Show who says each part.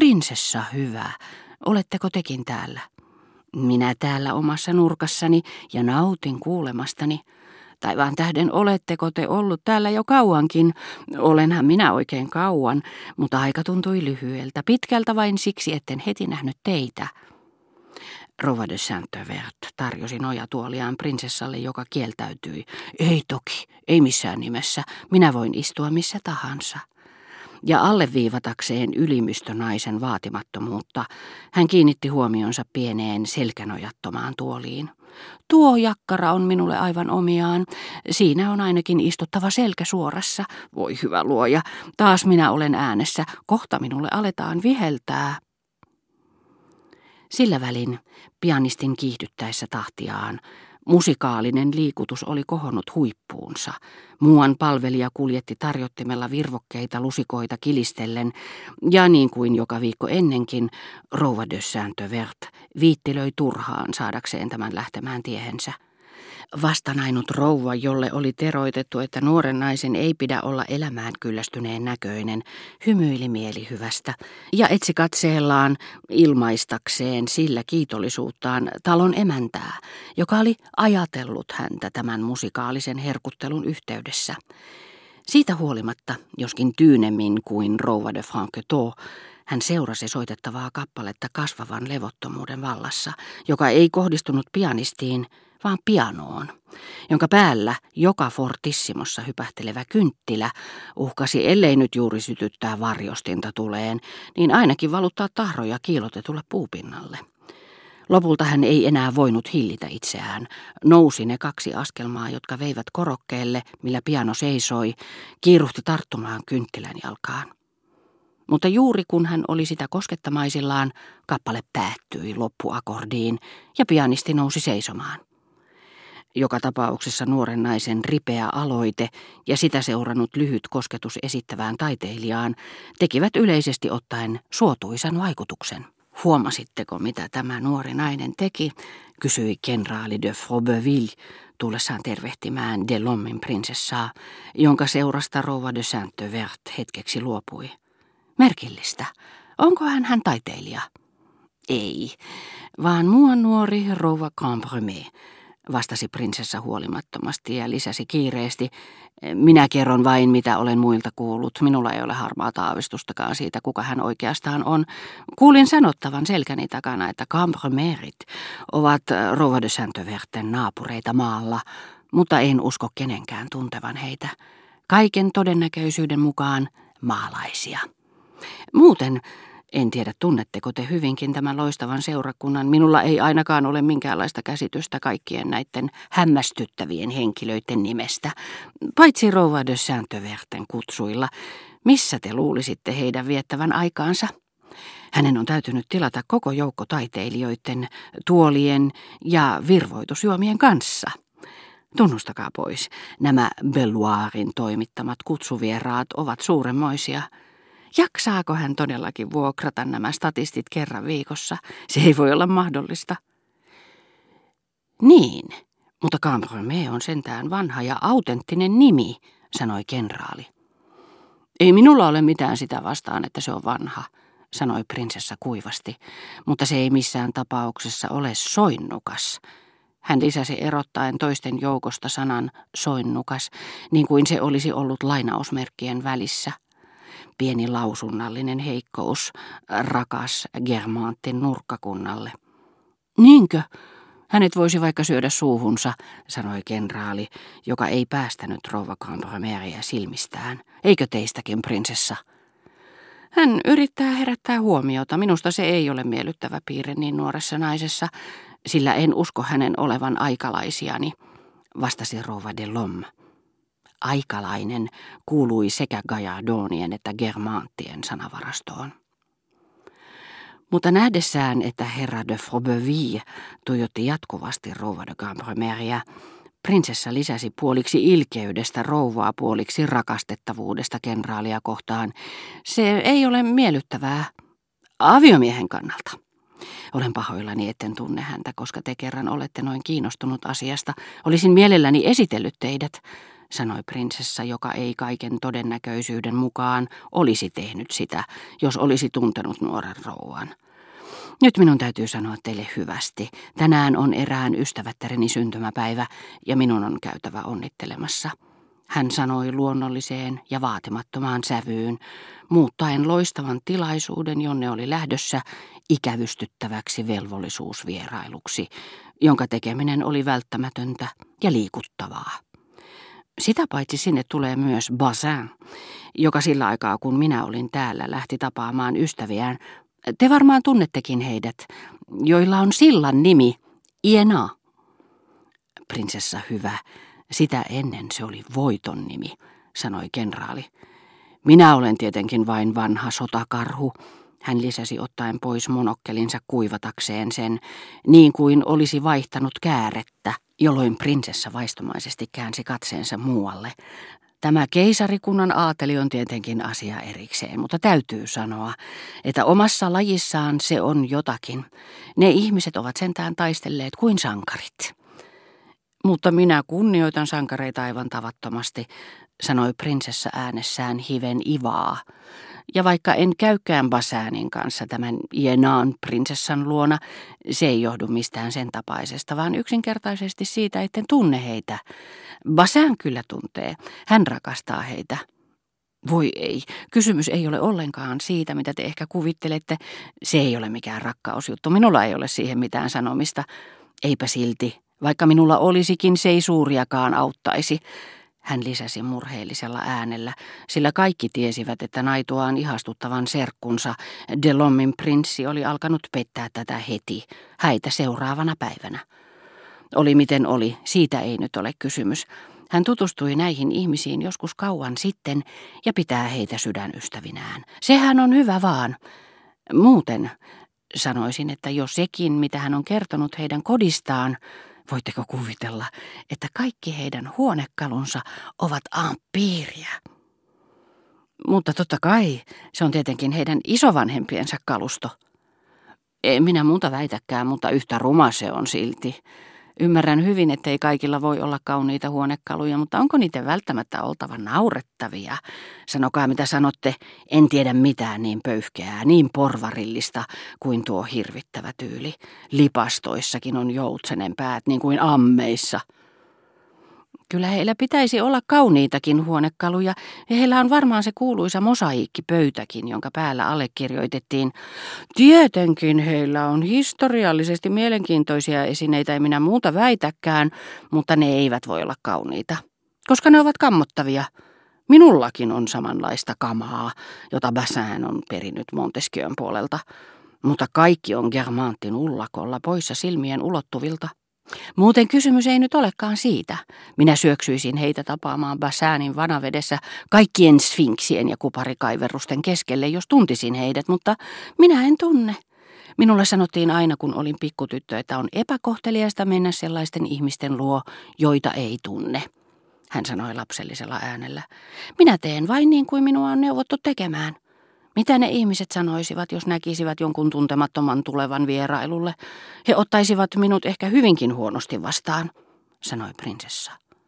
Speaker 1: Prinsessa hyvä, oletteko tekin täällä? Minä täällä omassa nurkassani ja nautin kuulemastani. Taivaan tähden oletteko te ollut täällä jo kauankin? Olenhan minä oikein kauan, mutta aika tuntui lyhyeltä, pitkältä vain siksi, etten heti nähnyt teitä. Rova de Saint-Vert tarjosi nojatuoliaan prinsessalle, joka kieltäytyi. Ei toki, ei missään nimessä. Minä voin istua missä tahansa. Ja alleviivatakseen ylimystönaisen vaatimattomuutta, hän kiinnitti huomionsa pieneen selkänojattomaan tuoliin. Tuo jakkara on minulle aivan omiaan. Siinä on ainakin istuttava selkä suorassa. Voi hyvä luoja, taas minä olen äänessä. Kohta minulle aletaan viheltää. Sillä välin pianistin kiihdyttäessä tahtiaan Musikaalinen liikutus oli kohonnut huippuunsa. Muuan palvelija kuljetti tarjottimella virvokkeita lusikoita kilistellen, ja niin kuin joka viikko ennenkin, rouva de Saint-Vert viittilöi turhaan saadakseen tämän lähtemään tiehensä. Vastanainut rouva, jolle oli teroitettu, että nuoren naisen ei pidä olla elämään kyllästyneen näköinen, hymyili mielihyvästä ja etsi katseellaan ilmaistakseen sillä kiitollisuuttaan talon emäntää, joka oli ajatellut häntä tämän musikaalisen herkuttelun yhteydessä. Siitä huolimatta, joskin tyynemmin kuin rouva de Franquetot, hän seurasi soitettavaa kappaletta kasvavan levottomuuden vallassa, joka ei kohdistunut pianistiin, vaan pianoon, jonka päällä joka fortissimossa hypähtelevä kynttilä uhkasi, ellei nyt juuri sytyttää varjostinta tuleen, niin ainakin valuttaa tahroja kiilotetulle puupinnalle. Lopulta hän ei enää voinut hillitä itseään. Nousi ne kaksi askelmaa, jotka veivät korokkeelle, millä piano seisoi, kiiruhti tarttumaan kynttilän jalkaan. Mutta juuri kun hän oli sitä koskettamaisillaan, kappale päättyi loppuakordiin ja pianisti nousi seisomaan. Joka tapauksessa nuoren naisen ripeä aloite ja sitä seurannut lyhyt kosketus esittävään taiteilijaan tekivät yleisesti ottaen suotuisan vaikutuksen. Huomasitteko, mitä tämä nuori nainen teki, kysyi kenraali de Froberville tullessaan tervehtimään de Lommin prinsessaa, jonka seurasta rouva de Saint-Vert hetkeksi luopui. Merkillistä. Onko hän hän taiteilija? Ei, vaan muun nuori rouva Cambremé, vastasi prinsessa huolimattomasti ja lisäsi kiireesti. Minä kerron vain, mitä olen muilta kuullut. Minulla ei ole harmaa aavistustakaan siitä, kuka hän oikeastaan on. Kuulin sanottavan selkäni takana, että Cambremerit ovat Rouva de Saint-Verten naapureita maalla, mutta en usko kenenkään tuntevan heitä. Kaiken todennäköisyyden mukaan maalaisia. Muuten en tiedä, tunnetteko te hyvinkin tämän loistavan seurakunnan. Minulla ei ainakaan ole minkäänlaista käsitystä kaikkien näiden hämmästyttävien henkilöiden nimestä, paitsi Rouva de Saint-Verten kutsuilla. Missä te luulisitte heidän viettävän aikaansa? Hänen on täytynyt tilata koko joukko taiteilijoiden, tuolien ja virvoitusjuomien kanssa. Tunnustakaa pois, nämä Belloirin toimittamat kutsuvieraat ovat suuremmoisia – Jaksaako hän todellakin vuokrata nämä statistit kerran viikossa? Se ei voi olla mahdollista. Niin, mutta Cambrome on sentään vanha ja autenttinen nimi, sanoi kenraali. Ei minulla ole mitään sitä vastaan, että se on vanha, sanoi prinsessa kuivasti, mutta se ei missään tapauksessa ole soinnukas. Hän lisäsi erottaen toisten joukosta sanan soinnukas, niin kuin se olisi ollut lainausmerkkien välissä – pieni lausunnallinen heikkous, rakas Germantin nurkkakunnalle. Niinkö? Hänet voisi vaikka syödä suuhunsa, sanoi kenraali, joka ei päästänyt rouva Cambromeria silmistään. Eikö teistäkin, prinsessa? Hän yrittää herättää huomiota. Minusta se ei ole miellyttävä piirre niin nuoressa naisessa, sillä en usko hänen olevan aikalaisiani, vastasi rouva de Lom aikalainen kuului sekä Gajadonien että Germanttien sanavarastoon. Mutta nähdessään, että herra de Froberville tuijotti jatkuvasti rouva de Cambremeria, prinsessa lisäsi puoliksi ilkeydestä rouvaa puoliksi rakastettavuudesta kenraalia kohtaan. Se ei ole miellyttävää aviomiehen kannalta. Olen pahoillani, etten tunne häntä, koska te kerran olette noin kiinnostunut asiasta. Olisin mielelläni esitellyt teidät, sanoi prinsessa, joka ei kaiken todennäköisyyden mukaan olisi tehnyt sitä, jos olisi tuntenut nuoren rouvan. Nyt minun täytyy sanoa teille hyvästi. Tänään on erään ystävättäreni syntymäpäivä ja minun on käytävä onnittelemassa. Hän sanoi luonnolliseen ja vaatimattomaan sävyyn, muuttaen loistavan tilaisuuden, jonne oli lähdössä ikävystyttäväksi velvollisuusvierailuksi, jonka tekeminen oli välttämätöntä ja liikuttavaa. Sitä paitsi sinne tulee myös Bazin, joka sillä aikaa kun minä olin täällä lähti tapaamaan ystäviään. Te varmaan tunnettekin heidät, joilla on sillan nimi Iena. Prinsessa hyvä, sitä ennen se oli voiton nimi, sanoi kenraali. Minä olen tietenkin vain vanha sotakarhu, hän lisäsi ottaen pois monokkelinsa kuivatakseen sen, niin kuin olisi vaihtanut käärettä, jolloin prinsessa vaistomaisesti käänsi katseensa muualle. Tämä keisarikunnan aateli on tietenkin asia erikseen, mutta täytyy sanoa, että omassa lajissaan se on jotakin. Ne ihmiset ovat sentään taistelleet kuin sankarit. Mutta minä kunnioitan sankareita aivan tavattomasti, sanoi prinsessa äänessään hiven ivaa. Ja vaikka en käykään Basäänin kanssa tämän Jenaan prinsessan luona, se ei johdu mistään sen tapaisesta, vaan yksinkertaisesti siitä, etten tunne heitä. Basään kyllä tuntee. Hän rakastaa heitä. Voi ei, kysymys ei ole ollenkaan siitä, mitä te ehkä kuvittelette. Se ei ole mikään rakkausjuttu. Minulla ei ole siihen mitään sanomista. Eipä silti, vaikka minulla olisikin, se ei suuriakaan auttaisi. Hän lisäsi murheellisella äänellä, sillä kaikki tiesivät, että naituaan ihastuttavan serkkunsa Delommin prinssi oli alkanut pettää tätä heti, häitä seuraavana päivänä. Oli miten oli, siitä ei nyt ole kysymys. Hän tutustui näihin ihmisiin joskus kauan sitten ja pitää heitä sydänystävinään. Sehän on hyvä vaan. Muuten sanoisin, että jo sekin, mitä hän on kertonut heidän kodistaan, Voitteko kuvitella, että kaikki heidän huonekalunsa ovat ampiiriä? Mutta totta kai, se on tietenkin heidän isovanhempiensa kalusto. En minä muuta väitäkään, mutta yhtä ruma se on silti. Ymmärrän hyvin, ettei kaikilla voi olla kauniita huonekaluja, mutta onko niitä välttämättä oltava naurettavia? Sanokaa mitä sanotte, en tiedä mitään niin pöyhkeää, niin porvarillista kuin tuo hirvittävä tyyli. Lipastoissakin on joutsenen päät niin kuin ammeissa. Kyllä heillä pitäisi olla kauniitakin huonekaluja, ja heillä on varmaan se kuuluisa mosaiikkipöytäkin, jonka päällä allekirjoitettiin. Tietenkin heillä on historiallisesti mielenkiintoisia esineitä, ei minä muuta väitäkään, mutta ne eivät voi olla kauniita, koska ne ovat kammottavia. Minullakin on samanlaista kamaa, jota Bassin on perinyt Montesquieu'n puolelta, mutta kaikki on Germantin ullakolla poissa silmien ulottuvilta. Muuten kysymys ei nyt olekaan siitä. Minä syöksyisin heitä tapaamaan Bassäänin vanavedessä kaikkien sfinksien ja kuparikaiverusten keskelle, jos tuntisin heidät, mutta minä en tunne. Minulle sanottiin aina, kun olin pikkutyttö, että on epäkohteliasta mennä sellaisten ihmisten luo, joita ei tunne. Hän sanoi lapsellisella äänellä. Minä teen vain niin kuin minua on neuvottu tekemään. Mitä ne ihmiset sanoisivat, jos näkisivät jonkun tuntemattoman tulevan vierailulle? He ottaisivat minut ehkä hyvinkin huonosti vastaan, sanoi prinsessa.